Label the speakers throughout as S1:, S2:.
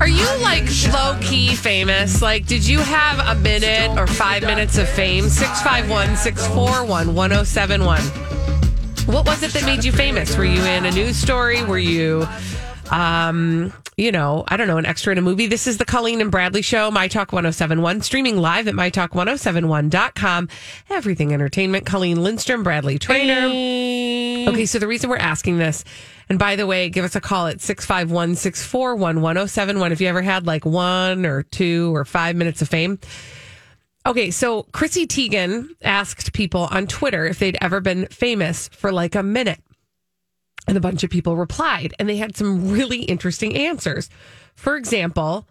S1: Are you like low key famous? Like, did you have a minute or five minutes of fame? 651 641 1071. What was it that made you famous? Were you in a news story? Were you, um, you know, I don't know, an extra in a movie? This is the Colleen and Bradley Show, My Talk 1071, streaming live at MyTalk1071.com. Everything Entertainment. Colleen Lindstrom, Bradley Traynor. Okay, so the reason we're asking this, and by the way, give us a call at 651 641 1071 if you ever had like one or two or five minutes of fame. Okay, so Chrissy Teigen asked people on Twitter if they'd ever been famous for like a minute. And a bunch of people replied, and they had some really interesting answers. For example,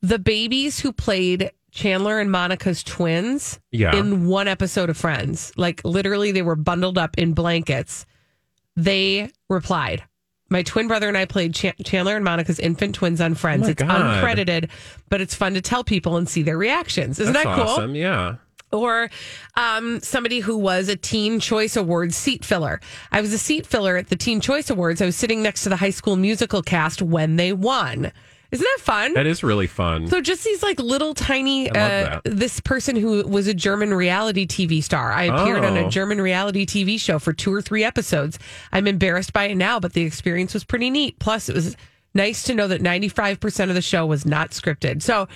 S1: the babies who played Chandler and Monica's twins
S2: Yeah.
S1: in one episode of Friends, like literally they were bundled up in blankets. They replied, My twin brother and I played Ch- Chandler and Monica's infant twins on Friends.
S2: Oh
S1: it's
S2: God.
S1: uncredited, but it's fun to tell people and see their reactions. Isn't
S2: That's
S1: that cool?
S2: awesome. Yeah.
S1: or um, somebody who was a Teen Choice Awards seat filler. I was a seat filler at the Teen Choice Awards. I was sitting next to the High School Musical cast when they won. Isn't that fun?
S2: That is really fun.
S1: so just these like little tiny uh, this person who was a German reality TV star. I appeared on a
S2: Oh.
S1: German reality TV show for two or three episodes. I'm embarrassed by it now, but the experience was pretty neat. Plus it was nice to know that 95% of the show was not scripted. So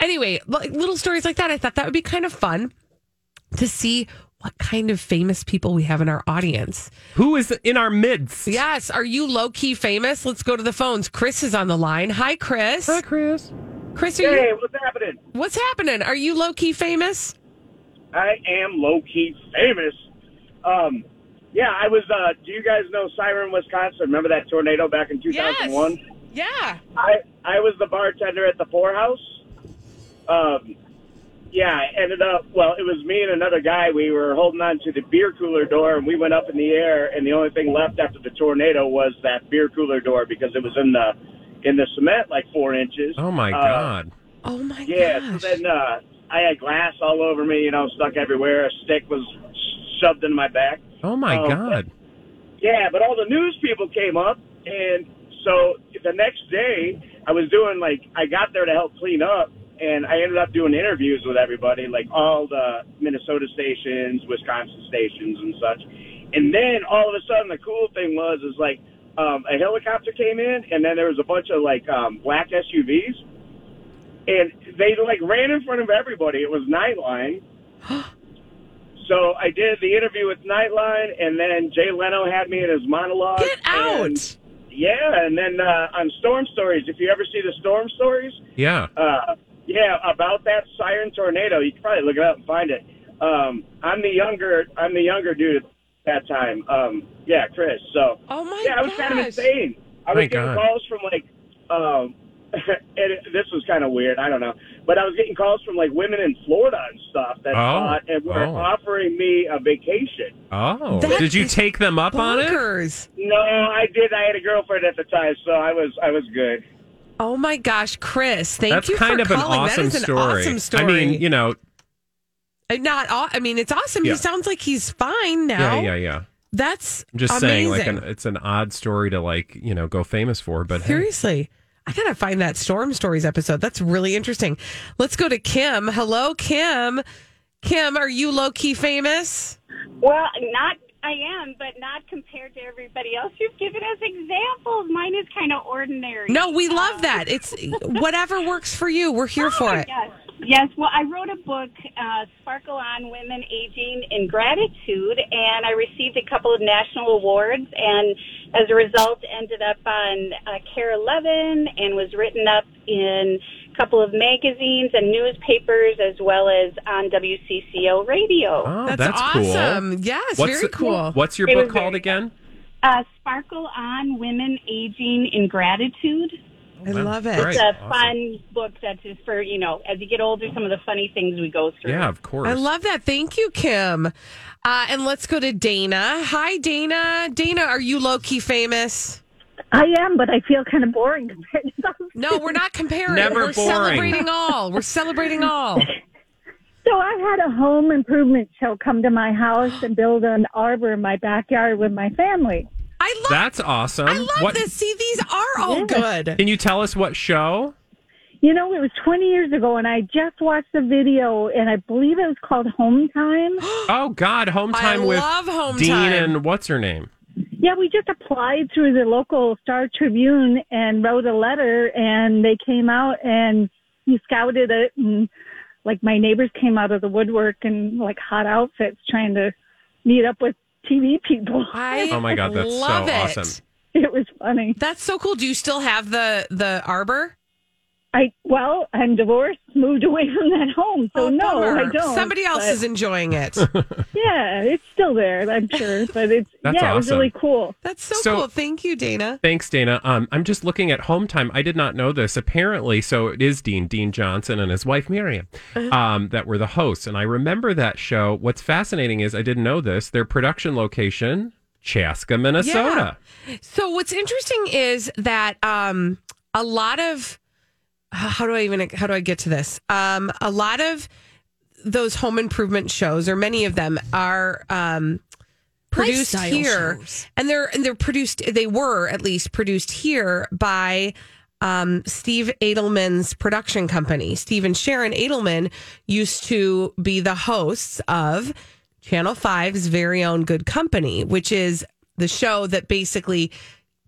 S1: anyway, like little stories like that, I thought that would be kind of fun to see what kind of famous people we have in our audience.
S2: Who is in our midst?
S1: Yes, are you low key famous? Let's go to the phones. Chris is on the line. Hi, Chris.
S2: Hi, Chris.
S1: Chris, are
S3: Hey,
S1: you?
S3: what's happening?
S1: What's happening? Are you low key famous?
S3: I am low key famous. Um, yeah, I was. Uh, do you guys know Siren, Wisconsin? Remember that tornado back in 2001?
S1: Yeah.
S3: I I was the bartender at the poorhouse. Um, yeah, I ended up. Well, it was me and another guy. We were holding on to the beer cooler door, and we went up in the air. And the only thing left after the tornado was that beer cooler door because it was in the in the cement like four inches.
S2: Oh my
S3: Uh,
S2: God.
S1: Oh my God.
S3: Yeah,
S1: gosh.
S3: so then uh, I had glass all over me, you know, stuck everywhere. A stick was shoved in my back.
S2: Oh my
S3: Oh,
S2: God.
S3: Yeah, but all the news people came up, and so the next day I was doing like I got there to help clean up, and I ended up doing interviews with everybody, like all the Minnesota stations, Wisconsin stations, and such. And then all of a sudden, the cool thing was is like um, a helicopter came in, and then there was a bunch of like um, black SUVs, and they like ran in front of everybody. It was Nightline. So I did the interview with Nightline, and then Jay Leno had me in his monologue.
S1: Get out.
S3: and- yeah, and then uh, on Storm Stories, if you ever see the Storm Stories,
S2: Yeah.
S3: uh, yeah, about that siren tornado, you can probably look it up and find it. Um, I'm the younger, I'm the younger dude at that time. Um, yeah, Chris. So
S1: Oh my
S3: yeah, I was kind of
S1: gosh.
S3: insane. I was
S2: My
S3: getting
S2: God.
S3: calls from like, um, and it, this was kind of weird. I don't know, but I was getting calls from like women in Florida and stuff that
S2: Oh.
S3: thought and were
S2: Oh.
S3: offering me a vacation.
S2: Oh.
S1: That
S2: Did you
S1: is
S2: take them up on it?
S1: Bonkers.
S3: No, I did. I had a girlfriend at the time, so I was I was good.
S1: Oh my gosh, Chris! Thank
S2: That's
S1: you
S2: kind
S1: for
S2: of an
S1: calling.
S2: awesome
S1: that is an
S2: story.
S1: awesome story.
S2: I mean, you know,
S1: Uh, not. Aw- I mean, it's awesome.
S2: Yeah.
S1: He sounds like he's fine now.
S2: yeah, yeah, yeah.
S1: That's
S2: I'm just
S1: amazing.
S2: saying, like, an, it's an odd story to like, you know, go famous for. But hey,
S1: Seriously. I gotta find that Storm Stories episode. That's really interesting. Let's go to Kim. Hello, Kim. Kim, are you low key famous?
S4: Well, not I am, but not compared to everybody else. You've given us examples. Mine is kind of ordinary.
S1: No, we love that. It's whatever works for you. We're here for it.
S4: Yes. Yes. Well, I wrote a book, uh, Sparkle on Women Aging in Gratitude, and I received a couple of national awards, and as a result, ended up on uh, KARE 11 and was written up in couple of magazines and newspapers, as well as on WCCO radio.
S2: Oh,
S1: That's,
S2: that's,
S1: awesome.
S2: cool.
S1: Yes,
S2: What's
S1: very
S2: the-
S1: cool.
S2: What's your
S4: It
S2: book called again?
S4: Uh, Sparkle on Women Aging in Gratitude.
S1: I love it.
S2: Great.
S4: It's a
S2: Awesome.
S4: fun book that's just for, you know, as you get older, some of the funny things we go through.
S2: Yeah, of course.
S1: I love that. Thank you, Kim. Uh, and let's go to Dana. Hi, Dana. Dana, are you low key famous?
S5: I am, but I feel kind of boring compared to those.
S1: No, we're not comparing.
S2: Never
S1: we're
S2: boring.
S1: celebrating all. We're celebrating all.
S5: So I had a home improvement show come to my house and build an arbor in my backyard with my family.
S1: I love.
S2: That's awesome.
S1: I love
S2: what,
S1: this. See, these are all good.
S2: Can you tell us what show?
S5: You know, it was 20 years ago, and I just watched the video, and I believe it was called Home Time.
S2: Oh God, Home
S1: I
S2: Time with
S1: love Home
S2: Dean
S1: Time.
S2: and what's her name?
S5: Yeah, we just applied through the local Star Tribune and wrote a letter, and they came out and he scouted it, and like my neighbors came out of the woodwork in like hot outfits trying to meet up with TV people.
S1: I
S2: Oh my God, that's so
S1: it.
S2: awesome.
S5: It was funny.
S1: That's so cool. Do you still have the the arbor?
S5: I well, I'm divorced, moved away from that home, so
S1: Oh,
S5: no,
S1: bummer.
S5: I don't.
S1: Somebody else
S5: but-
S1: is enjoying it.
S5: Yeah, it's still there, I'm sure, but it's
S2: That's
S5: yeah, it was
S2: awesome.
S5: really cool.
S1: That's so,
S2: So-
S1: cool. Thank you, Dana.
S2: Thanks, Dana. Um, I'm just looking at Home Time. I did not know this. Apparently, so it is Dean, Dean Johnson, and his wife Miriam,
S1: Uh-huh.
S2: um, that were the hosts. And I remember that show. What's fascinating is I didn't know this. Their production location, Chaska, Minnesota.
S1: So what's interesting is that um, a lot of how do I even how do I get to this? Um, a lot of those home improvement shows, or many of them, are um, produced
S6: Lifestyle
S1: here,
S6: shows.
S1: and they're and they're produced. They were at least produced here by. Um, Steve Edelman's production company. Steve and Sharon Edelman used to be the hosts of Channel 5's very own Good Company, which is the show that basically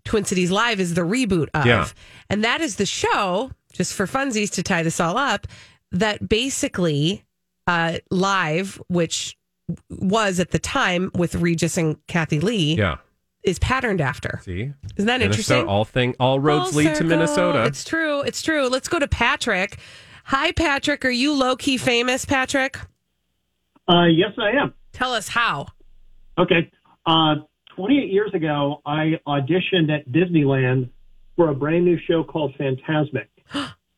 S1: Twin Cities Live is the reboot of.
S2: Yeah.
S1: And that is the show, just for funsies to tie this all up, that basically uh, live, which was at the time with Regis and Kathie Lee,
S2: Yeah.
S1: is patterned after.
S2: See,
S1: Isn't that
S2: Minnesota,
S1: interesting?
S2: all thing, all roads
S1: Full
S2: lead to. Minnesota.
S1: It's true. It's true. Let's go to Patrick. Hi, Patrick. Are you low key famous, Patrick?
S7: Uh, yes, I am.
S1: Tell us how.
S7: Okay. Uh, 28 years ago, I auditioned at Disneyland for a brand new show called Fantasmic,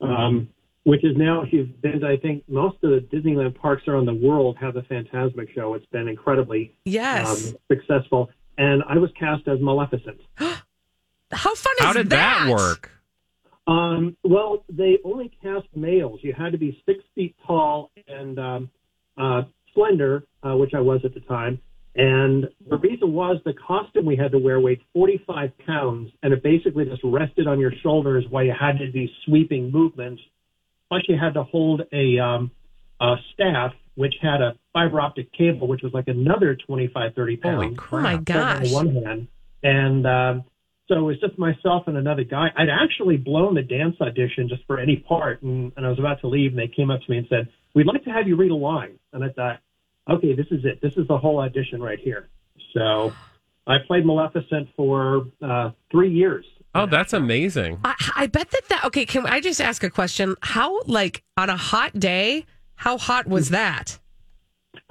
S7: um, which is now, if you've been to, I think most of the Disneyland parks around the world have the Fantasmic show. It's been incredibly
S1: Yes.
S7: um, successful. And I was cast as Maleficent.
S1: How fun
S2: How did that work?
S7: Um, well, they only cast males. You had to be six feet tall and um, uh, slender, uh, which I was at the time. And the reason was the costume we had to wear weighed 45 pounds, and it basically just rested on your shoulders while you had to do sweeping movements. Plus, you had to hold a, um, a staff, which had a fiber optic cable, which was like another 25, 30 pounds
S1: Oh my
S7: on
S1: gosh.
S7: one hand, and um, so it was just myself and another guy. I'd actually blown the dance audition just for any part, and, and I was about to leave, and they came up to me and said, "We'd like to have you read a line." And I thought, "Okay, this is it. This is the whole audition right here." So I played Maleficent for uh, three years.
S2: Oh, that's amazing.
S1: I, I bet that that okay. Can I just ask a question? How like on a hot day? How hot was that?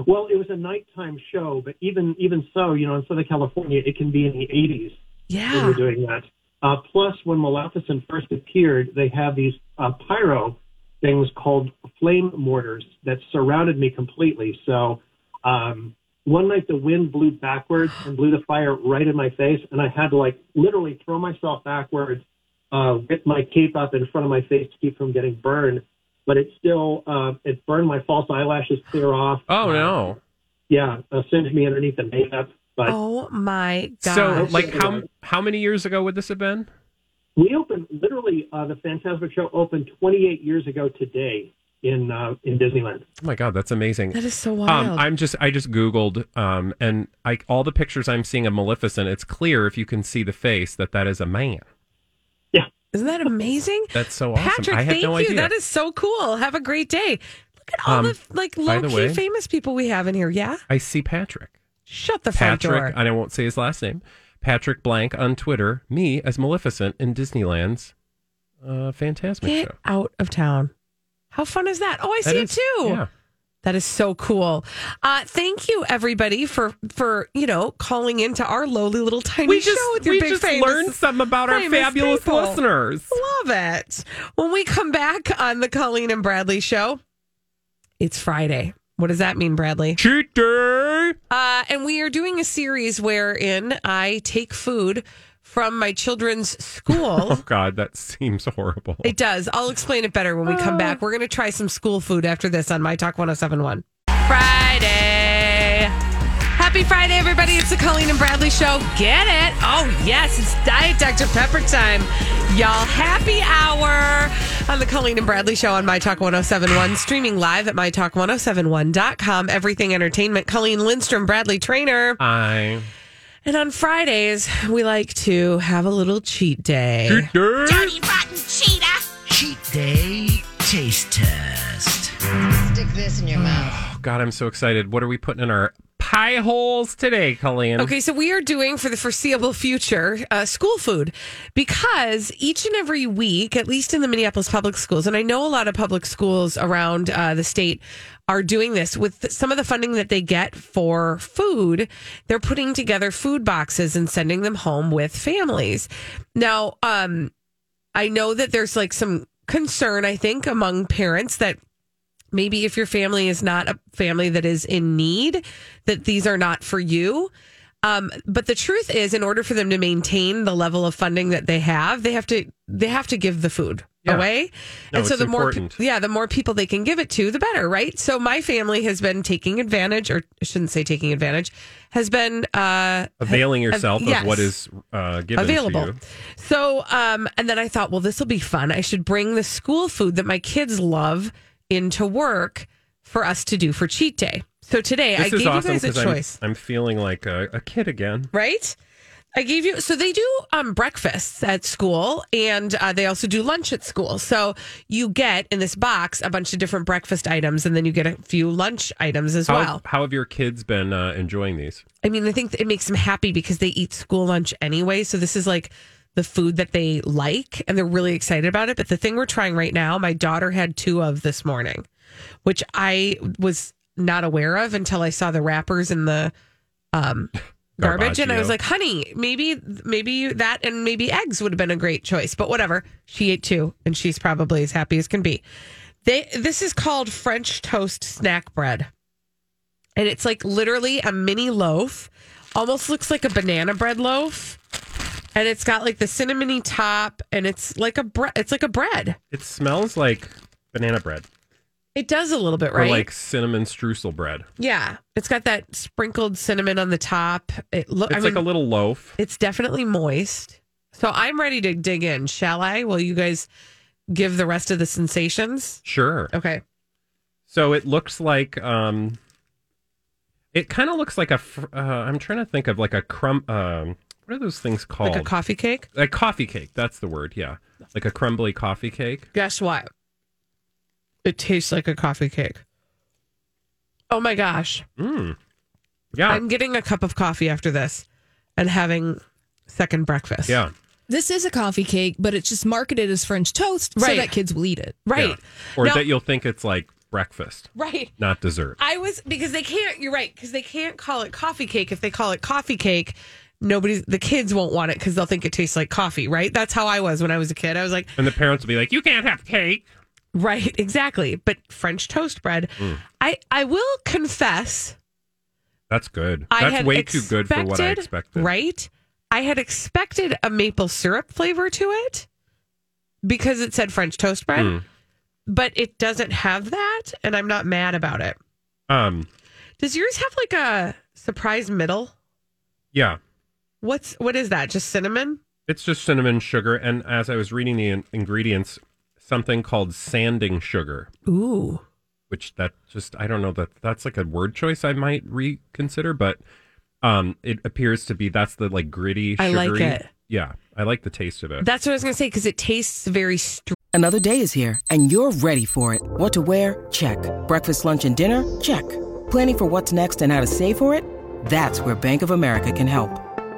S7: Well, it was a nighttime show, but even even so, you know, in Southern California, it can be in the 80s. when
S1: Yeah.
S7: you're doing that. Uh, plus, when Maleficent first appeared, they have these uh, pyro things called flame mortars that surrounded me completely. So um, one night the wind blew backwards and blew the fire right in my face, and I had to like literally throw myself backwards uh, with my cape up in front of my face to keep from getting burned. But it still uh, it burned my false eyelashes clear off.
S2: Oh
S7: Uh,
S2: no!
S7: Yeah, uh, singed me underneath the makeup. But
S1: Oh my god!
S2: So, like, how how many years ago would this have been?
S7: We opened literally uh, the Fantasmic Show opened 28 years ago today. in uh, in Disneyland.
S2: Oh my god, that's amazing.
S1: That is so wild.
S2: Um, I'm just I just googled um, and I all the pictures I'm seeing of Maleficent. It's clear if you can see the face that that is a man.
S1: Yeah, isn't that amazing?
S2: That's so awesome.
S1: Patrick,
S2: I had
S1: thank
S2: no
S1: you.
S2: idea.
S1: That is so cool. Have a great day. Look at all
S2: Um,
S1: the like low
S2: the
S1: key
S2: way-
S1: famous people we have in here. Yeah.
S2: I see Patrick.
S1: Shut the front door.
S2: Patrick, and I won't say his last name. Patrick Blank on Twitter. Me as Maleficent in Disneyland's uh, Fantasmic
S1: Get
S2: show.
S1: out of town. How fun is that? Oh, I
S2: That
S1: see
S2: is-
S1: it too.
S2: Yeah.
S1: That is so cool. Uh, thank you, everybody, for for you know calling into our lowly little tiny
S2: We
S1: show with your
S2: we
S1: big
S2: just
S1: famous,
S2: learned something about our fabulous
S1: people.
S2: listeners.
S1: Love it. When we come back on the Colleen and Bradley show, it's Friday. What does that mean, Bradley?
S2: Cheat day.
S1: Uh, and we are doing a series wherein I take food from my children's school.
S2: Oh God, that seems horrible.
S1: It does. I'll explain it better when we come back. We're going to try some school food after this on My Talk 1071. Friday. Happy Friday, everybody. It's the Colleen and Bradley Show. Get it? Oh, yes. It's Diet Dr. Pepper time. Y'all, happy hour on the Colleen and Bradley Show on My Talk 1071, streaming live at MyTalk1071.com. Everything Entertainment. Colleen Lindstrom, Bradley Traynor.
S2: I
S1: And on Fridays, we like to have a little cheat day.
S2: cheat day.
S6: Dirty rotten cheetah.
S8: Cheat Day Taste Test.
S6: Stick this in your mouth.
S2: Oh, God, I'm so excited. What are we putting in our pie holes today, Colleen?
S1: Okay, so we are doing for the foreseeable future uh, school food because each and every week, at least in the Minneapolis public schools, and I know a lot of public schools around uh, the state are doing this with some of the funding that they get for food. They're putting together food boxes and sending them home with families. Now, um, I know that there's like some concern, I think, among parents that maybe if your family is not a family that is in need, that these are not for you. Um, but the truth is, in order for them to maintain the level of funding that they have, they have to they have to give the food
S2: Yeah.
S1: away.
S2: No,
S1: and so the more
S2: important.
S1: yeah, the more people they can give it to, the better, right? So my family has been taking advantage, or I shouldn't say taking advantage, has been uh,
S2: Availing yourself
S1: yes
S2: of what is uh, given
S1: available. So, um, and then I thought, well, this will be fun. I should bring the school food that my kids love into work for us to do for cheat day. So today I gave
S2: awesome
S1: you guys a
S2: 'cause I'm,
S1: choice,
S2: I'm feeling like a, a kid again.
S1: right? I gave you so they do um, breakfasts at school, and uh, they also do lunch at school. So you get in this box a bunch of different breakfast items, and then you get a few lunch items as
S2: How,
S1: well.
S2: how have your kids been uh, enjoying these?
S1: I mean, I think it makes them happy because they eat school lunch anyway. So this is like the food that they like and they're really excited about it. But the thing we're trying right now, my daughter had two of this morning, which I was not aware of until I saw the wrappers in the um, garbage. And I was like, honey, maybe, maybe that and maybe eggs would have been a great choice. But whatever. She ate two and she's probably as happy as can be. They, this is called French toast snack bread and it's like literally a mini loaf almost looks like a banana bread loaf and it's got like the cinnamony top and it's like a bread it's like a bread
S2: It smells like banana bread
S1: it does a little bit
S2: or
S1: right
S2: like cinnamon streusel bread.
S1: yeah it's got that sprinkled cinnamon on the top it look
S2: It's
S1: I
S2: like
S1: mean,
S2: a little loaf.
S1: it's definitely moist so i'm ready to dig in shall i will you guys give the rest of the sensations
S2: Sure.
S1: okay
S2: So it looks like um, it kind of looks like a. fr- Uh, I'm trying to think of like a crumb. Um, what are those things called?
S1: like a coffee cake
S2: A coffee cake. That's the word. Yeah, like a crumbly coffee cake.
S1: Guess what? It tastes like a coffee cake. Oh my gosh.
S2: Mm. Yeah.
S1: I'm getting a cup of coffee after this and having second breakfast.
S2: yeah.
S6: This is a coffee cake, but it's just marketed as French toast so
S1: Right.
S6: that kids will eat it.
S1: Right.
S2: Yeah. Or
S1: Now-
S2: that you'll think it's like breakfast,
S1: Right.
S2: not dessert.
S1: I was because they can't, you're right, because they can't call it coffee cake. If they call it coffee cake, nobody's, the kids won't want it because they'll think it tastes like coffee, right? That's how I was when I was a kid. I was like,
S2: And the parents will be like, "You can't have cake."
S1: right, exactly. But French toast bread,
S2: Mm.
S1: I, I will confess,
S2: That's good.
S1: I
S2: That's way too good for what I
S1: expected-
S2: expected.
S1: Right? I had expected a maple syrup flavor to it because it said French toast bread,
S2: Mm.
S1: but it doesn't have that, and I'm not mad about it.
S2: Um.
S1: Does yours have like a surprise middle?
S2: Yeah.
S1: What's what is that? Just cinnamon?
S2: It's just cinnamon, sugar, and as I was reading the in- ingredients, something called sanding sugar,
S1: Ooh.
S2: which that just I don't know that that's like a word choice I might reconsider, but um, it appears to be that's the like gritty.
S1: I like
S2: sugary-
S1: it.
S2: Yeah, I like the taste of it.
S1: That's what I was going to say because it tastes very str-
S9: Another day is here, and you're ready for it. What to wear? Check. Breakfast, lunch, and dinner? Check. Planning for what's next and how to save for it? That's where Bank of America can help.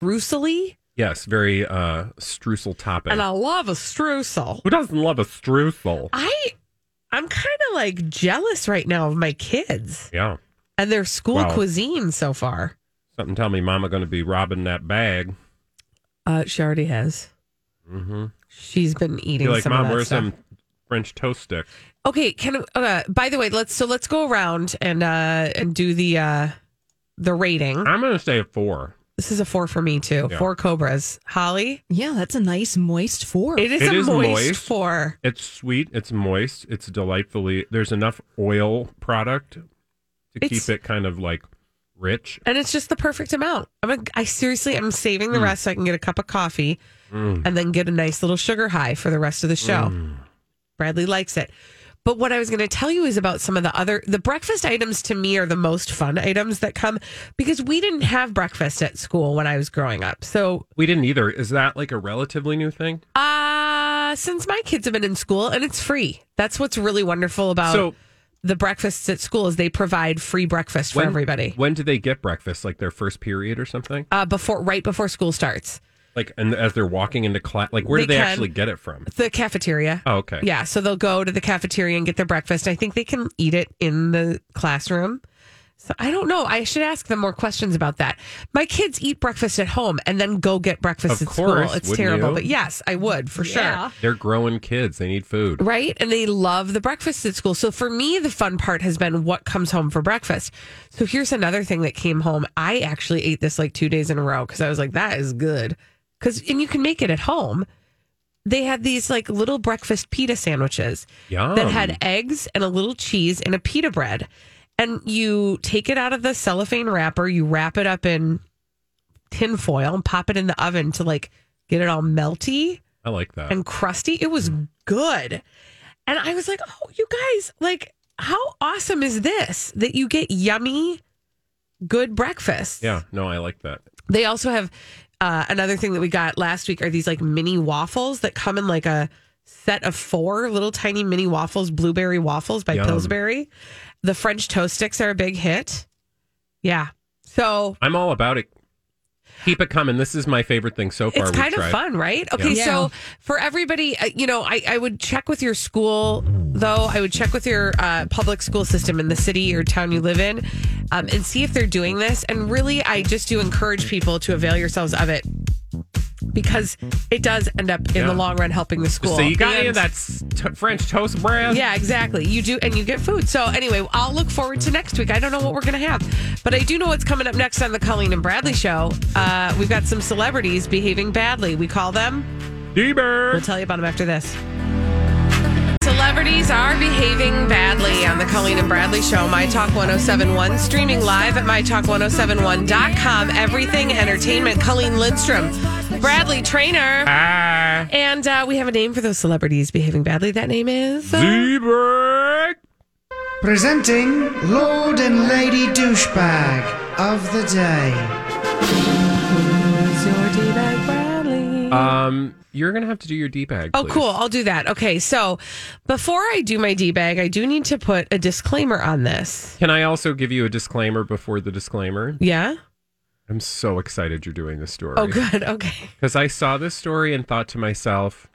S1: Rusely.
S2: yes, very uh, streusel topping.
S1: And I love a streusel.
S2: Who doesn't love a streusel?
S1: I, I'm kind of like jealous right now of my kids
S2: yeah,
S1: and their school
S2: Wow.
S1: cuisine so far.
S2: something tell me, Mama going to be robbing that bag.
S1: Uh, she already has.
S2: Mm-hmm.
S1: She's been eating
S2: Be like,
S1: some
S2: Mom,
S1: of that
S2: where's some French toast stick?
S1: Okay, can uh, by the way, let's so let's go around and uh and do the uh the rating.
S2: I'm going to say a four.
S1: This is a four for me too.
S2: Yeah.
S1: Four cobras. Holly,
S6: Yeah, that's a nice moist four.
S1: it is
S2: It
S1: a
S2: is
S1: moist,
S2: moist.
S1: four.
S2: It's sweet. It's moist. It's delightfully. There's enough oil product to
S1: It's-
S2: keep it kind of like rich.
S1: And it's just the perfect amount. I'm a, I seriously I'm saving
S2: Mm.
S1: the rest so I can get a cup of coffee and then get a nice little sugar high for the rest of the show.
S2: Mm.
S1: Bradley likes it. But what I was going to tell you is about some of the other the breakfast items to me are the most fun items that come because we didn't have breakfast at school when I was growing up. So
S2: We didn't either. Is that like a relatively new thing?
S1: uh since my kids have been in school and it's free. That's what's really wonderful about
S2: So-
S1: the breakfasts at school is they provide free breakfast for
S2: When-
S1: everybody.
S2: When do they get breakfast? Like their first period or something?
S1: Uh before right before school starts.
S2: Like, and as they're walking into class, like where
S1: They
S2: do they
S1: can.
S2: actually get it from?
S1: The cafeteria.
S2: Oh, okay.
S1: Yeah, so they'll go to the cafeteria and get their breakfast. I think they can eat it in the classroom. So I don't know. I should ask them more questions about that. My kids eat breakfast at home and then go get breakfast
S2: Of
S1: at
S2: course,
S1: school. It's terrible,
S2: you?
S1: but yes, I would for
S6: Yeah.
S1: sure.
S2: They're growing kids. They need food.
S1: Right? And they love the breakfast at school. So for me, the fun part has been what comes home for breakfast. So here's another thing that came home. I actually ate this like two days in a row because I was like, that is good. Because, and you can make it at home. They had these like little breakfast pita sandwiches
S2: Yum.
S1: that had eggs and a little cheese and a pita bread. And you take it out of the cellophane wrapper, you wrap it up in tin foil and pop it in the oven to like get it all melty
S2: I like that.
S1: and crusty. It was good. And I was like, oh, you guys, like, how awesome is this that you get yummy, good breakfast?
S2: yeah, no, I like that.
S1: They also have uh, another thing that we got last week are these like mini waffles that come in like a set of four little tiny mini waffles, blueberry waffles by
S2: Yum.
S1: Pillsbury. The French toast sticks are a big hit. Yeah. So
S2: I'm all about it. Keep it coming. This is my favorite thing so far.
S1: it's kind of
S2: tried.
S1: fun, right? Okay,
S6: Yeah.
S1: so for everybody, uh, you know, I, I would check with your school, though. I would check with your uh, public school system in the city or town you live in um, and see if they're doing this. And really, I just do encourage people to avail yourselves of it because it does end up in
S2: Yeah.
S1: the long run helping the school.
S2: So you got any
S1: And-
S2: of that t- French toast bread?
S1: yeah, exactly. You do, and you get food. So anyway, I'll look forward to next week. I don't know what we're going to have, but I do know what's coming up next on the Colleen and Bradley show. Uh, we've got some celebrities behaving badly. We call them. We'll tell you about them after this. Celebrities are behaving badly on the Colleen and Bradley Show, My Talk 1071, streaming live at MyTalk1071.com. Everything Entertainment. Colleen Lindstrom, Bradley Traynor.
S2: Ah,
S1: And uh, we have a name for those celebrities behaving badly. That name is. uh,
S2: D-Bird.
S8: Presenting Lord and Lady Douchebag of the Day.
S1: Who's your D-bag, Bradley?
S2: Um, you're gonna have to do your D bag.
S1: Oh, cool. I'll do that. Okay. So before I do my D bag, I do need to put a disclaimer on this.
S2: Can I also give you a disclaimer before the disclaimer?
S1: Yeah.
S2: I'm so excited you're doing this story.
S1: Oh, good. Okay.
S2: Because I saw this story and thought to myself,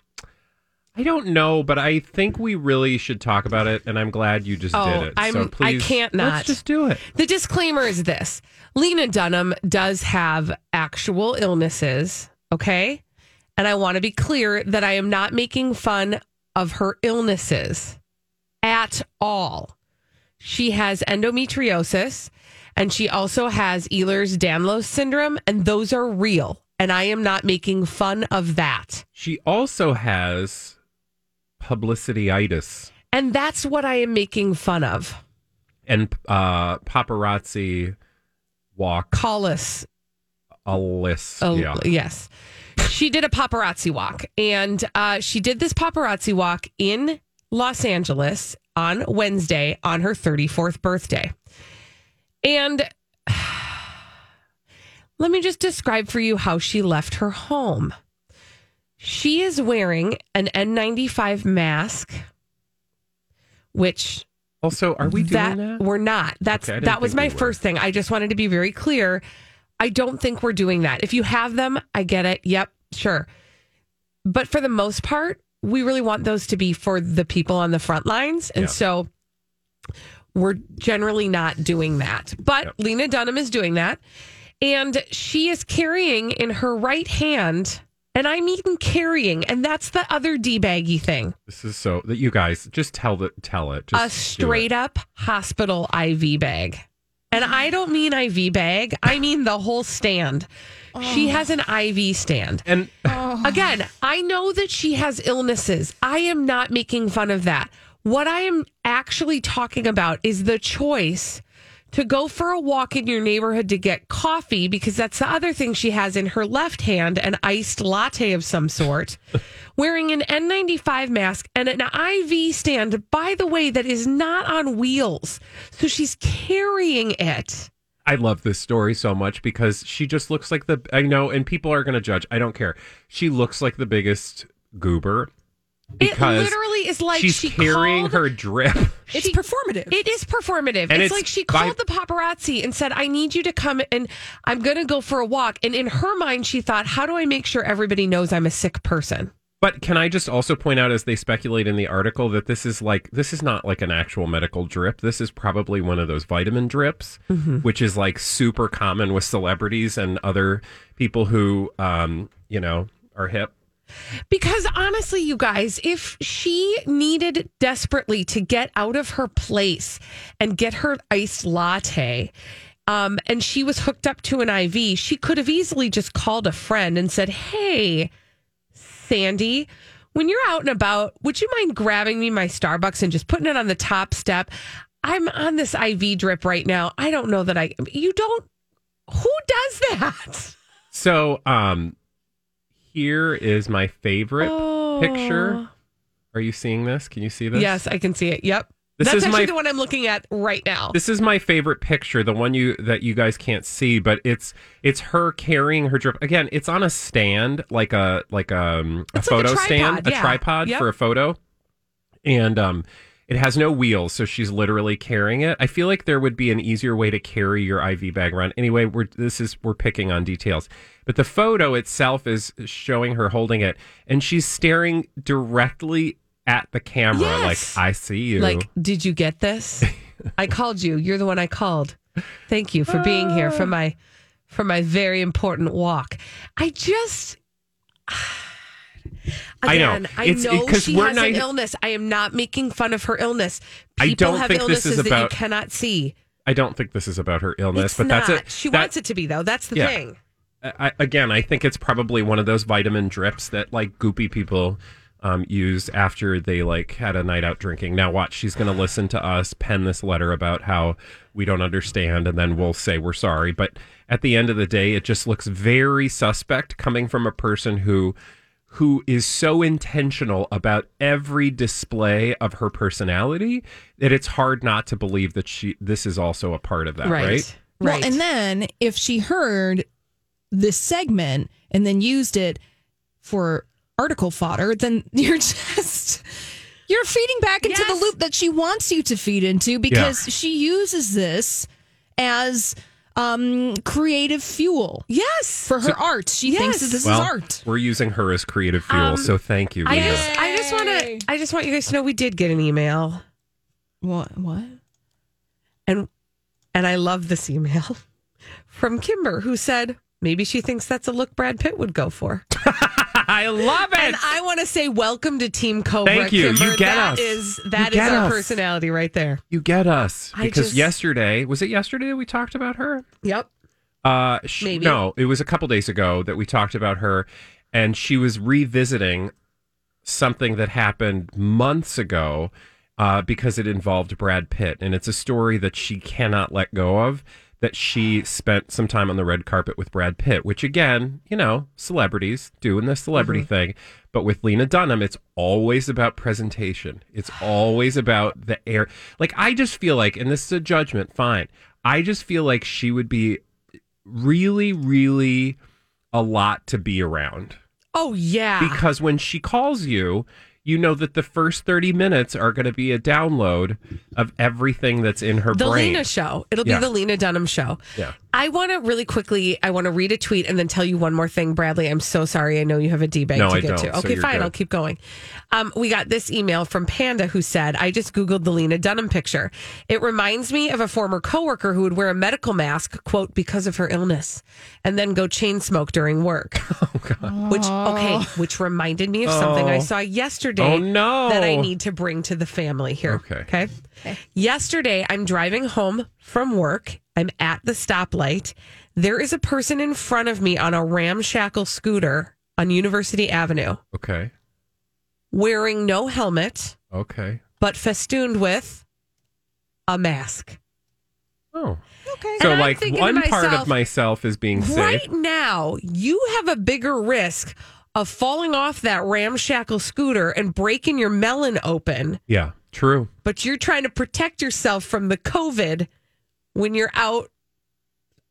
S2: I don't know, but I think we really should talk about it, and I'm glad you just
S1: Oh,
S2: did it.
S1: I'm,
S2: so please,
S1: I can't not.
S2: Let's just do it.
S1: The disclaimer is this Lena Dunham does have actual illnesses, okay? And I want to be clear that I am not making fun of her illnesses at all. She has endometriosis and she also has Ehlers Danlos syndrome, and those are real. And I am not making fun of that.
S2: She also has publicityitis
S1: And that's what I am making fun of.
S2: and uh, paparazzi walk
S1: Callus
S2: a list.
S1: Oh,
S2: yeah.
S1: yes. She did a paparazzi walk, and uh, she did this paparazzi walk in Los Angeles on Wednesday on her 34th birthday. And let me just describe for you how she left her home. She is wearing an N95 mask, which
S2: Also, are we doing that?
S1: We're not. That's
S2: Okay,
S1: that was my
S2: we
S1: first thing. I just wanted to be very clear. I don't think we're doing that. If you have them, I get it. Yep, sure. But for the most part, we really want those to be for the people on the front lines. And
S10: Yeah.
S1: so we're generally not doing that. But Lena Dunham is doing that. And she is carrying in her right hand, and I mean carrying, and that's the other D baggy thing.
S2: This is so that you guys just tell the tell it. Just
S1: a straight up hospital IV bag. And I don't mean IV bag, I mean the whole stand. She oh. has an IV stand.
S2: And oh.
S1: again, I know that she has illnesses. I am not making fun of that. What I am actually talking about is the choice to go for a walk in your neighborhood to get coffee because that's the other thing she has in her left hand an iced latte of some sort wearing an N95 mask and an IV stand by the way that is not on wheels so she's carrying it
S2: I love this story so much because she just looks like the I know, and people are going to judge. I don't care. She looks like the biggest goober because
S1: literally is like
S2: she's
S1: she
S2: carrying
S1: called-
S2: her drip.
S1: It's performative. It is performative.
S2: And
S1: it's,
S2: it's
S1: like she
S2: by-
S1: called the paparazzi and said, I need you to come and I'm going to go for a walk. And in her mind, she thought, how do I make sure everybody knows I'm a sick person?
S2: But can I just also point out, as they speculate in the article, that this is like this is not like an actual medical drip. This is probably one of those vitamin drips,
S1: Mhm.
S2: which is like super common with celebrities and other people who, um, you know, are hip.
S1: Because honestly, you guys, if she needed desperately to get out of her place and get her iced latte, um, and she was hooked up to an IV, she could have easily just called a friend and said, Hey, Sandy, when you're out and about, would you mind grabbing me my Starbucks and just putting it on the top step? I'm on this IV drip right now. I don't know that I, you don't, who does that?
S2: So, um, here is my favorite picture. Are you seeing this? Can you see this?
S1: Yes, I can see it. Yep.
S2: This
S1: That's
S2: is
S1: actually
S2: my-
S1: the one I'm looking at right now.
S2: This is my favorite picture, the one you that you guys can't see, but it's it's her carrying her drip. Again, it's on a stand, like a like um, a
S1: It's like a
S2: photo stand,
S1: tripod,
S2: a tripod
S1: Yep.
S2: for a photo, and um, it has no wheels, so she's literally carrying it. I feel like there would be an easier way to carry your IV bag around. Anyway, we're this is we're picking on details, but the photo itself is showing her holding it, and she's staring directly at the camera,
S1: Yes.
S2: like I see you.
S1: Like, did you get this? I called you. You're the one I called. Thank you for being here for my for my very important walk. I just
S2: I know.
S1: Again, I know
S2: 'cause
S1: she
S2: we're
S1: has
S2: not-
S1: an illness. I am not making fun of her illness.
S2: I
S1: People
S2: don't
S1: have
S2: think this
S1: illnesses
S2: is
S1: that you
S2: about-
S1: cannot see.
S2: I don't think this is about her illness,
S1: It's
S2: but
S1: not.
S2: that's it.
S1: She
S2: that-
S1: wants it to be though. That's the
S2: Yeah.
S1: thing.
S2: I, again, I think it's probably one of those vitamin drips that like goopy people um, use after they like had a night out drinking. Now, watch, she's going to listen to us pen this letter about how we don't understand, and then we'll say we're sorry. But at the end of the day, it just looks very suspect coming from a person who who is so intentional about every display of her personality that it's hard not to believe that she this is also a part of that, right?
S6: Well, and then if she heard this segment and then used it for article fodder, then you're just you're feeding back into the loop that she wants you to feed into because she uses this as um, creative fuel.
S1: Yes.
S6: For her art. She thinks that this
S2: well,
S6: is art.
S2: we're using her as creative fuel,
S1: Um,
S2: so thank you.
S1: I just, I just want to, I just want you guys to know we did get an email,
S6: What? What?
S1: and and I love this email from Kimber, who said maybe she thinks that's a look Brad Pitt would go for.
S2: I love it.
S1: And I want to say welcome to Team Cobra.
S2: Thank you. You get
S1: That
S2: us.
S1: is- that is our
S2: us.
S1: personality right there.
S2: You get us
S1: I
S2: because
S1: just-
S2: yesterday was it yesterday that we talked about her?
S1: Yep.
S2: Uh, sh-
S1: Maybe.
S2: no, it was a couple days ago that we talked about her, and she was revisiting something that happened months ago uh, because it involved Brad Pitt, and it's a story that she cannot let go of. That she spent some time on the red carpet with Brad Pitt, which again, you know, celebrities doing the celebrity
S1: Mm-hmm.
S2: thing. But with Lena Dunham, it's always about presentation. It's always about the air. Like I just feel like, and this is a judgment, fine. I just feel like she would be really, really a lot to be around
S1: Oh yeah.
S2: because when she calls you, you know that the first 30 minutes are going to be a download of everything that's in her
S1: the
S2: brain.
S1: The Lena show. It'll
S2: Yeah.
S1: be the Lena Dunham show.
S2: Yeah.
S1: I want to really quickly. I want to read a tweet and then tell you one more thing, Bradley. I'm so sorry. I know you have a D bag
S2: No,
S1: to
S2: I
S1: get
S2: don't,
S1: to. Okay,
S2: you're
S1: fine.
S2: good.
S1: I'll keep going. Um, we got this email from Panda who said, "I just googled the Lena Dunham picture. It reminds me of a former coworker who would wear a medical mask, quote, because of her illness, and then go chain smoke during work. Oh God. Which okay, which reminded me of something I
S2: Oh.
S1: saw yesterday.
S2: Oh, no.
S1: that I need to bring to the family here.
S2: Okay.
S1: Okay. Yesterday, I'm driving home from work. I'm at the stoplight. There is a person in front of me on a ramshackle scooter on University Avenue
S2: Okay.
S1: wearing no helmet,
S2: Okay.
S1: but festooned with a mask.
S2: Oh.
S6: Okay.
S2: So,
S1: And
S2: like,
S1: thinking to
S2: one part of myself is being safe.
S1: Right now, you have a bigger risk of falling off that ramshackle scooter and breaking your melon open,
S2: Yeah, true.
S1: but you're trying to protect yourself from the COVID when you're out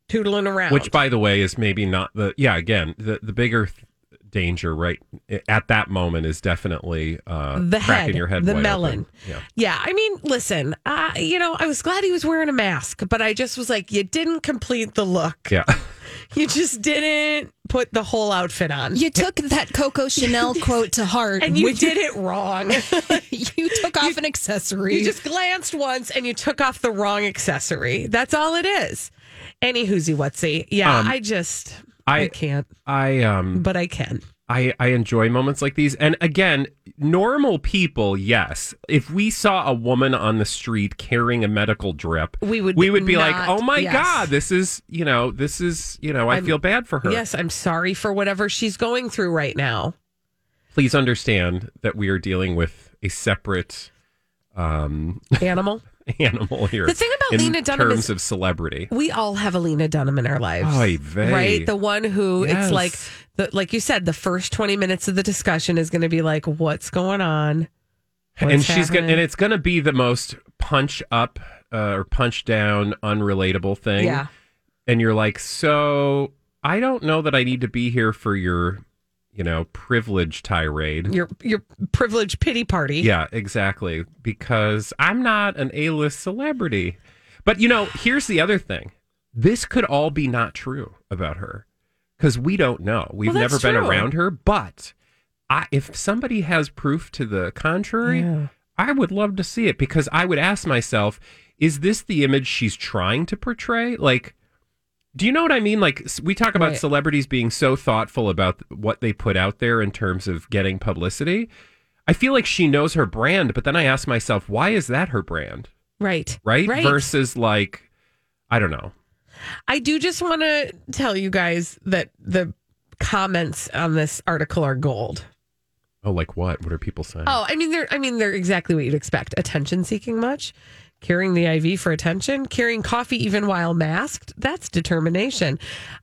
S1: tootling around.
S2: Which, by the way, is maybe not the. Yeah, again, the, the bigger th- danger right at that moment is definitely uh,
S1: the
S2: cracking
S1: head,
S2: your head
S1: the melon.
S2: Yeah.
S1: Yeah, I mean, listen, uh, you know, I was glad he was wearing a mask, but I just was like, you didn't complete the look.
S2: Yeah.
S1: You just didn't put the whole outfit on.
S6: You took that Coco Chanel quote to heart.
S1: and you
S6: with-
S1: did it wrong.
S6: you took off an accessory.
S1: you just glanced once and you took off the wrong accessory. That's all it is. Any whoozy whatsy. Yeah,
S2: Um,
S1: I just I,
S2: I-
S1: can't,
S2: I um
S1: but I can.
S2: I, I enjoy moments like these. And again, normal people, yes. If we saw a woman on the street carrying a medical drip,
S1: We would
S2: we would be like, "Oh my
S1: yes.
S2: god, this is, you know, this is, you know, I
S1: I'm-
S2: feel bad for her."
S1: Yes, I'm sorry for whatever she's going through right now.
S2: Please understand that we are dealing with a separate um
S1: Animal.
S2: animal here.
S1: The thing about Lena Dunham
S2: terms
S1: is-
S2: of celebrity.
S1: We all have a Lena Dunham in our lives.
S2: Oy vey.
S1: Right? The one who
S2: Yes.
S1: it's like the, like you said, the first 20 minutes of the discussion is going to be like, what's going on? What's
S2: and she's gonna and it's gonna be the most punch up uh, or punch down unrelatable thing.
S1: Yeah.
S2: And you're like, so I don't know that I need to be here for your, you know, privilege tirade.
S1: Your your privileged pity party.
S2: Yeah, exactly. Because I'm not an A list celebrity. But you know, here's the other thing. This could all be not true about her. Because we don't know. We've
S1: Well,
S2: never been
S1: true.
S2: around her. But I, if somebody has proof to the contrary,
S1: Yeah.
S2: I would love to see it because I would ask myself, is this the image she's trying to portray? Like, do you know what I mean? Like, we talk about
S1: Right.
S2: celebrities being so thoughtful about what they put out there in terms of getting publicity. I feel like she knows her brand, but then I ask myself, why is that her brand?
S1: Right.
S2: Right?
S1: Right.
S2: Versus, like, I don't know.
S1: I do just want to tell you guys that the comments on this article are gold.
S2: Oh, like what? What are people saying?
S1: Oh, I mean they're I mean they're exactly what you'd expect. Attention seeking much? Carrying the IV for attention, carrying coffee even while masked. That's determination.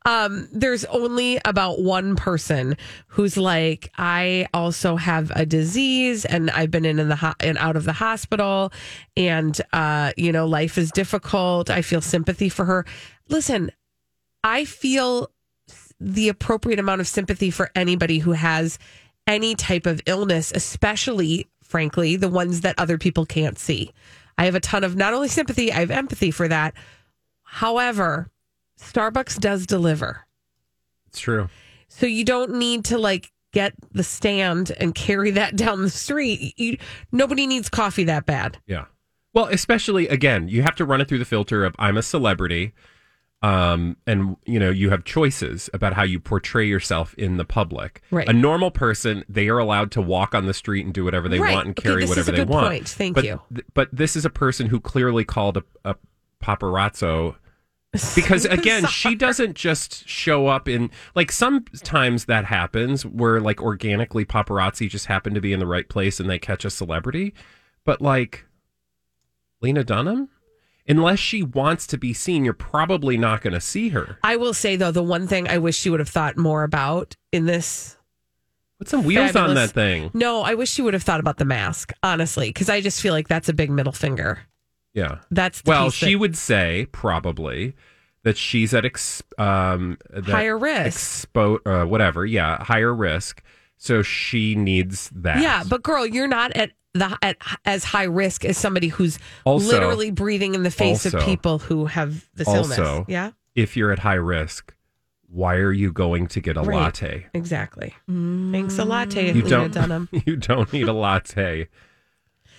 S1: Um, there's only about one person who's like, I also have a disease, and I've been in, in the ho- and out of the hospital, and uh, you know, life is difficult. I feel sympathy for her. Listen, I feel the appropriate amount of sympathy for anybody who has any type of illness, especially, frankly, the ones that other people can't see. I have a ton of not only sympathy, I have empathy for that. However, Starbucks does deliver.
S2: It's true.
S1: So you don't need to like get the stand and carry that down the street. You, nobody needs coffee that bad.
S2: Yeah. Well, especially again, you have to run it through the filter of I'm a celebrity. Um, and you know, you have choices about how you portray yourself in the public.
S1: Right.
S2: A normal person, they are allowed to walk on the street and do whatever they
S1: Right.
S2: want and
S1: Okay,
S2: carry
S1: is
S2: whatever they want.
S1: point. Thank
S2: but,
S1: you.
S2: th- but this is a person who clearly called a, a paparazzo because again she doesn't just show up in like sometimes that happens where like organically paparazzi just happen to be in the right place and they catch a celebrity but like lena dunham unless she wants to be seen you're probably not going to see her
S1: I will say though, the one thing I wish she would have thought more about in this.
S2: put some wheels on that thing
S1: No, I wish she would have thought about the mask, honestly, because I just feel like that's a big middle finger.
S2: yeah
S1: That's the
S2: well
S1: piece
S2: she
S1: that-
S2: would say probably that she's at ex- um, that
S1: Higher risk.
S2: expo- uh, whatever yeah higher risk so she needs that
S1: Yeah, but girl, you're not at the at as high risk as somebody who's
S2: Also-
S1: literally breathing in the face of people who have this
S2: also
S1: illness. Yeah,
S2: if you're at high risk why are you going to get a
S1: Right.
S2: latte
S1: exactly. Thanks a latte,
S2: you
S1: Lena
S2: don't
S1: Dunham.
S2: you don't need a latte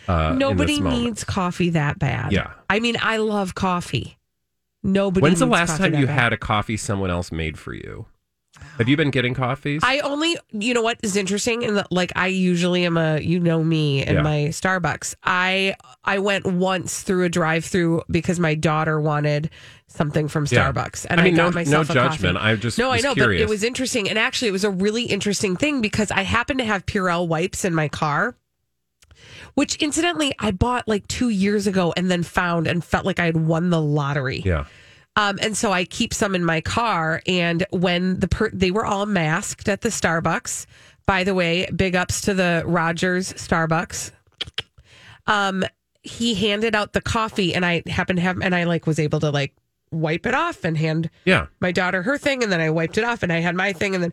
S2: uh,
S1: Nobody needs coffee that bad.
S2: Yeah.
S1: I mean, I love coffee. Nobody.
S2: when's the last time you
S1: bad.
S2: had a coffee someone else made for you have you been getting coffees
S1: I only, you know what is interesting, and like I usually am a, you know me and
S2: Yeah.
S1: my Starbucks. I I went once through a drive-through because my daughter wanted something from
S2: Yeah.
S1: Starbucks, and
S2: I
S1: I,
S2: mean,
S1: got
S2: no-
S1: myself
S2: no
S1: a
S2: judgment.
S1: coffee.
S2: I just
S1: no, I know,
S2: curious.
S1: but it was interesting, and actually, it was a really interesting thing because I happened to have Purell wipes in my car. Which incidentally, I bought like two years ago and then found and felt like I had won the lottery.
S2: yeah
S1: Um, and so I keep some in my car. And when the per- they were all masked at the Starbucks, by the way, big ups to the Rogers Starbucks. Um, he handed out the coffee, and I happened to have, and I like was able to like wipe it off and hand
S2: yeah
S1: my daughter her thing, and then I wiped it off, and I had my thing, and then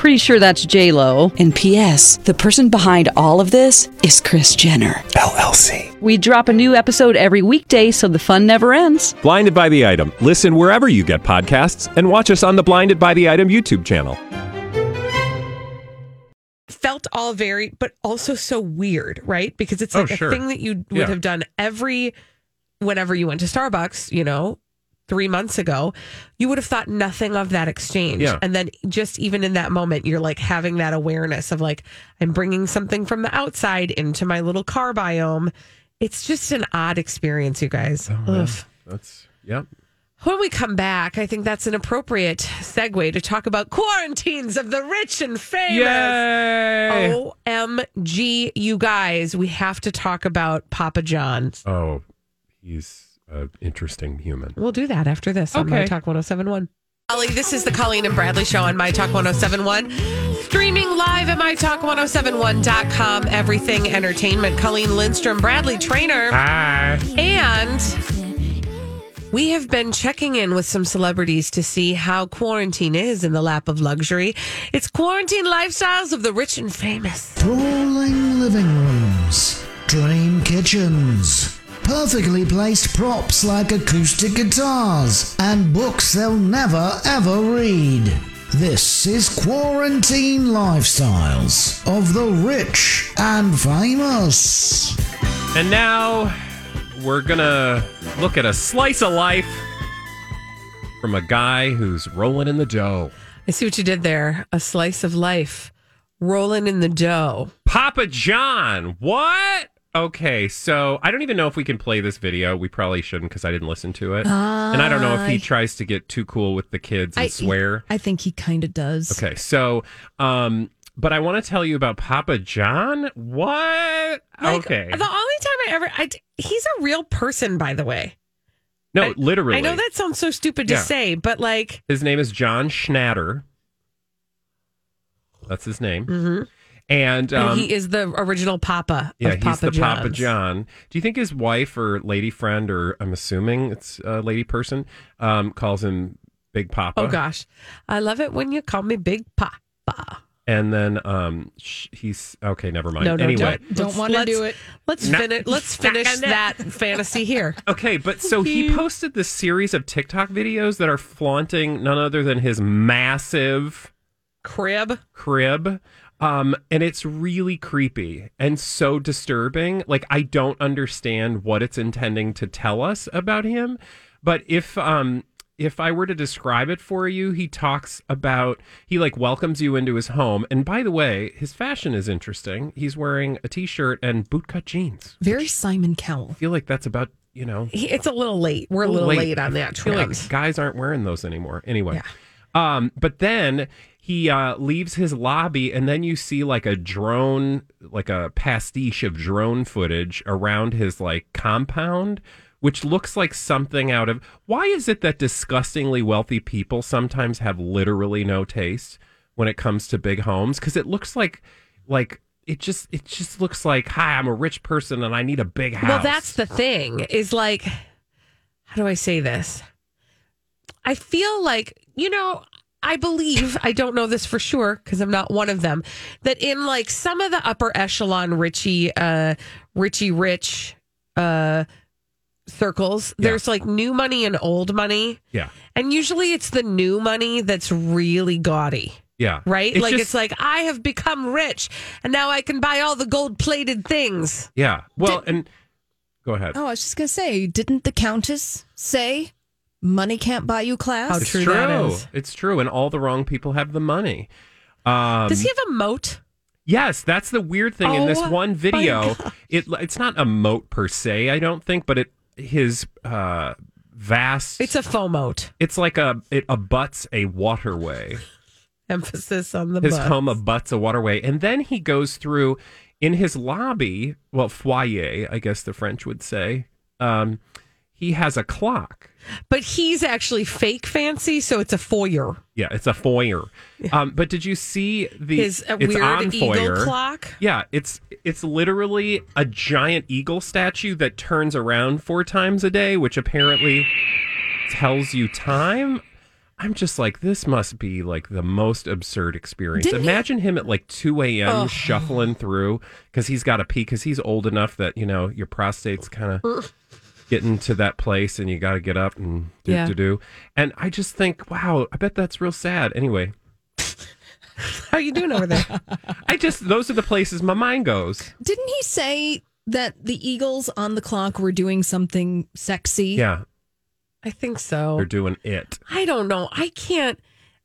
S11: Pretty sure that's J Lo. And P.S. The person behind all of this is Kris Jenner
S10: LLC.
S11: We drop a new episode every weekday, so the fun never ends.
S10: Blinded by the item. Listen wherever you get podcasts, and watch us on the Blinded by the Item YouTube channel.
S1: felt all very, but also so weird, right? Because it's
S2: Oh,
S1: like
S2: sure.
S1: a thing that you would
S2: Yeah.
S1: have done every, whenever you went to Starbucks, you know, three months ago, you would have thought nothing of that exchange.
S2: Yeah.
S1: And then just even in that moment, you're like having that awareness of like, I'm bringing something from the outside into my little car biome. It's just an odd experience, you guys. Oh, Ugh.
S2: that's yep
S1: When we come back, I think that's an appropriate segue to talk about quarantines of the rich and famous.
S2: Yay!
S1: OMG, you guys, we have to talk about Papa John's.
S2: oh he's an interesting human
S1: We'll do that after this okay. on
S2: Okay.
S1: My Talk 1071. Ollie, this is the Colleen and Bradley show on My Talk 1071. Streaming live at MyTalk1071.com. Everything entertainment. Colleen Lindstrom, Bradley Traynor.
S2: hi
S1: And we have been checking in with some celebrities to see how quarantine is in the lap of luxury. It's quarantine lifestyles of the rich and famous.
S8: Sprawling living rooms, dream kitchens, perfectly placed props like acoustic guitars, and books they'll never ever read. This is Quarantine Lifestyles of the Rich and Famous.
S2: And now we're gonna look at a slice of life from a guy who's rolling in the dough.
S1: I see what you did there. A slice of life rolling in the dough.
S2: Papa John, what? Okay, so I don't even know if we can play this video. We probably shouldn't because I didn't listen to it. and I don't know if he tries to get too cool with the kids and
S6: I-
S2: swear.
S6: I think he kind of does.
S2: Okay, so um but I want to tell you about Papa John. What?
S1: Like,
S2: okay.
S1: The only time I ever, I, he's a real person, by the way.
S2: No,
S1: I-
S2: literally.
S1: I know that sounds so stupid to
S2: Yeah.
S1: say, but like,
S2: His name is John Schnatter. That's his name.
S1: mhm.
S2: And, um,
S1: and he is the original Papa
S2: yeah,
S1: of
S2: he's
S1: Papa
S2: the Papa John. Do you think his wife or lady friend, or I'm assuming it's a lady person, um, calls him Big Papa?
S1: Oh gosh, I love it when you call me Big Papa.
S2: And then um, sh- he's okay. Never mind.
S1: No, no,
S2: anyway,
S1: don't, don't want to do it. Let's
S2: No.
S1: finish. Let's finish that fantasy here.
S2: Okay, but so he posted this series of TikTok videos that are flaunting none other than his massive
S1: crib.
S2: Crib. Um, and it's really creepy and so disturbing. Like I don't understand what it's intending to tell us about him. But if um if I were to describe it for you, he talks about he like welcomes you into his home. And by the way, his fashion is interesting. He's wearing a t-shirt and bootcut jeans.
S6: Very Simon Cowell.
S2: I feel like that's about, you know,
S1: He- It's a little late. We're a little late, on that
S2: I feel like guys aren't wearing those anymore. Anyway. Um, but then he uh, leaves his lobby, and then you see like a drone, like a pastiche of drone footage around his like compound, which looks like something out of. Why is it that disgustingly wealthy people sometimes have literally no taste when it comes to big homes? Because it looks like, like it just it just looks like, hi, I'm a rich person and I need a big house.
S1: Well, that's the thing. Is like, how do I say this? I feel like you know. I believe I don't know this for sure because I'm not one of them. That in like some of the upper echelon Richie, uh, Richie Rich, uh, circles, there's like new money and old money,
S2: yeah.
S1: and usually it's the new money that's really gaudy.
S2: Yeah.
S1: Right?
S2: It's
S1: like
S2: just-
S1: it's like I have become rich and now I can buy all the gold plated things.
S2: Yeah. Well, and go ahead.
S6: Oh, I was just gonna say, didn't the Countess say money can't buy you class?
S2: it's true. that is. It's true, and all the wrong people have the money. Um,
S1: Does he have a moat?
S2: Yes, that's the weird thing in this
S1: Oh,
S2: one
S1: my
S2: video. It it's not a moat per se, I don't think, but it his uh vast.
S1: It's a faux moat.
S2: It's like a it abuts a waterway.
S1: Emphasis on the
S2: his
S1: butt.
S2: home abuts a waterway, and then he goes through in his lobby. Well, foyer, I guess the French would say. Um, he has a clock.
S1: But he's actually fake fancy, so it's a foyer.
S2: Yeah, it's a foyer. Um, but did you see the
S1: His, uh,
S2: it's
S1: weird eagle
S2: foyer.
S1: clock?
S2: Yeah, it's it's literally a giant eagle statue that turns around four times a day, which apparently tells you time. I'm just like, this must be like the most absurd experience.
S1: Didn't he-
S2: Imagine him at like 2 a.m.
S1: Ugh.
S2: shuffling through because he's got to pee because he's old enough that, you know, your prostate's kind of getting to that place and you got to get up and do
S1: Yeah.
S2: to do. And I just think, wow, I bet that's real sad. Anyway,
S1: How you doing over there?
S2: I just, those are the places my mind goes.
S6: Didn't he say that the Eagles on the clock were doing something sexy?
S2: Yeah,
S1: I think so.
S2: they're doing it.
S1: I don't know. I can't.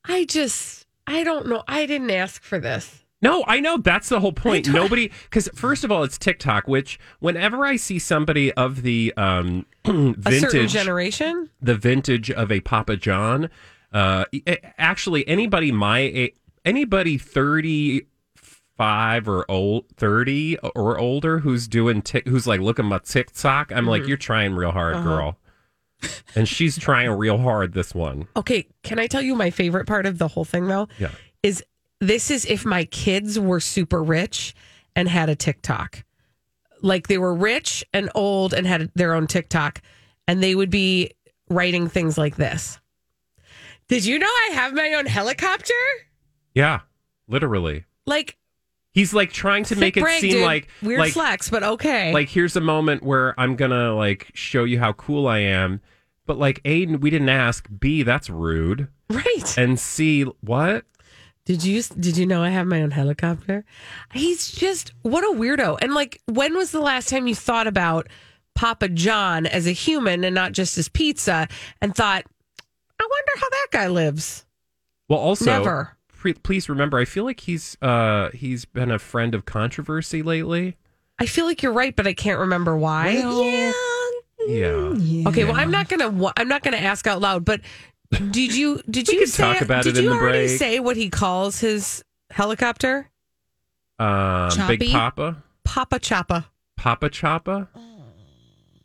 S1: I just. I don't know. I didn't ask for this.
S2: No, I know that's the whole point. Nobody, because first of all, it's TikTok, which whenever I see somebody of the um, vintage
S1: generation.
S2: the vintage of a Papa John, uh, actually anybody my anybody thirty five or old thirty or older who's doing tik who's like looking at TikTok, I'm like,
S1: Mhm.
S2: you're trying real hard,
S1: Uh-huh.
S2: girl. and she's trying real hard. This one,
S1: Okay, can I tell you my favorite part of the whole thing though?
S2: yeah.
S1: Is this is if my kids were super rich and had a TikTok. Like they were rich and old and had their own TikTok and they would be writing things like this. Did you know I have my own helicopter?
S2: Yeah, literally.
S1: Like
S2: He's like trying to make it
S1: brag,
S2: seem
S1: dude.
S2: like
S1: weird
S2: like,
S1: flex, but okay.
S2: like here's a moment where I'm gonna like show you how cool I am. But like A, we didn't ask. B, that's rude.
S1: Right.
S2: And C, what?
S1: Did you did you know I have my own helicopter? He's just what a weirdo. And like when was the last time you thought about Papa John as a human and not just as pizza and thought, I wonder how that guy lives.
S2: Well, also,
S1: Never.
S2: pre- please remember, I feel like he's uh he's been a friend of controversy lately.
S1: I feel like you're right, but I can't remember why.
S6: yeah.
S2: Yeah.
S1: Okay, well I'm not gonna I'm not gonna ask out loud, but did you did
S2: We
S1: you say
S2: talk about
S1: did
S2: it in
S1: you
S2: the
S1: already
S2: break.
S1: say what he calls his helicopter?
S2: Um, Big Papa,
S1: Papa Choppa.
S2: Papa Choppa.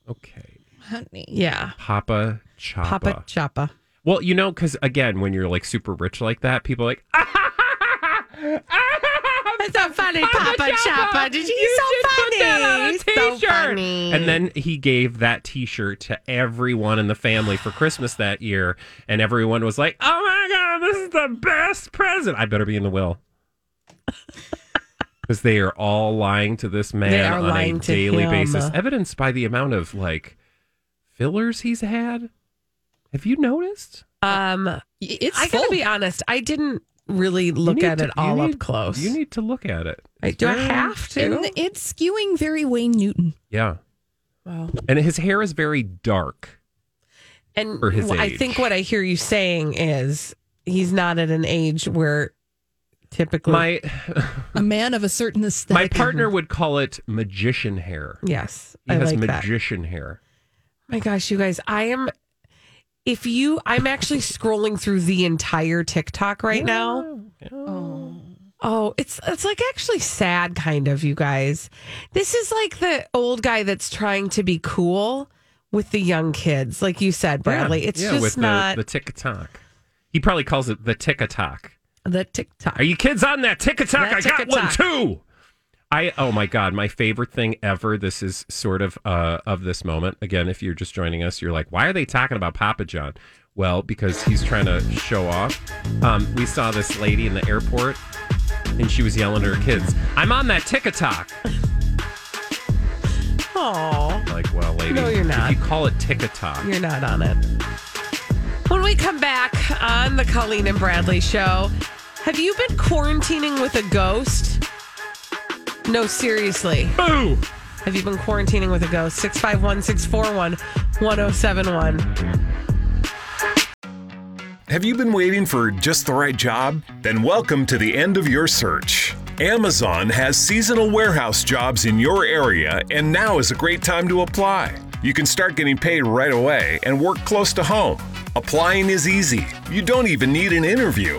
S2: Okay,
S6: Honey.
S1: Yeah.
S2: Papa Choppa.
S1: Papa Choppa.
S2: Well, you know, because again, when you're like super rich like that, people are like, ah,
S1: That's so funny, Papa,
S2: Papa
S1: Choppa.
S2: Choppa.
S1: Did you?
S2: You
S1: so
S2: should
S1: funny.
S2: put that on a
S1: So funny.
S2: And then he gave that T-shirt to everyone in the family for Christmas that year, and everyone was like, "Oh my god, this is the best present!" I better be in the will because they are all lying to this man on a daily
S1: him.
S2: basis, evidenced by the amount of like fillers he's had. Have you noticed?
S1: Um,
S6: It's
S1: I gotta
S6: full.
S1: be honest. I didn't really look at
S2: to-
S1: it all
S2: you
S1: up close.
S2: You need to look at it.
S1: I,
S2: It's
S1: do I have to?
S6: And it's skewing very Wayne Newton.
S2: Yeah,
S1: Wow.
S2: and his hair is very dark.
S1: And
S2: for his
S1: I
S2: age.
S1: think what I hear you saying is he's not at an age where typically
S2: My
S6: A man of a certain aesthetic.
S2: my partner would call it magician hair.
S1: yes,
S2: He
S1: I
S2: has
S1: like that.
S2: magician hair.
S1: My gosh, you guys, I am. If you, I'm actually scrolling through the entire TikTok right now. Oh, it's it's like actually sad, kind of, you guys. This is like the old guy that's trying to be cool with the young kids, like you said, Bradley.
S2: Yeah,
S1: it's
S2: yeah,
S1: just
S2: with
S1: not
S2: the, the tick tock. He probably calls it the tick tock.
S1: the TikTok.
S2: Are you kids on that?
S1: That
S2: I got one too. I oh my god, my favorite thing ever. This is sort of uh, of this moment. Again, if you're just joining us, you're like, why are they talking about Papa John? Well, because he's trying to show off. Um, we saw this lady in the airport, and she was yelling at her kids, "I'm on that tick tock."
S1: Oh,
S2: Like, well, lady,
S1: No, you're not.
S2: If you call it tick tock,
S1: you're not on it. When we come back on the Colleen and Bradley show, have you been quarantining with a ghost? No, seriously.
S2: boo.
S1: Have you been quarantining with a ghost? 651 641 1071.
S12: Have you been waiting for just the right job? Then welcome to the end of your search. Amazon has seasonal warehouse jobs in your area, and now is a great time to apply. You can start getting paid right away and work close to home. Applying is easy. You don't even need an interview.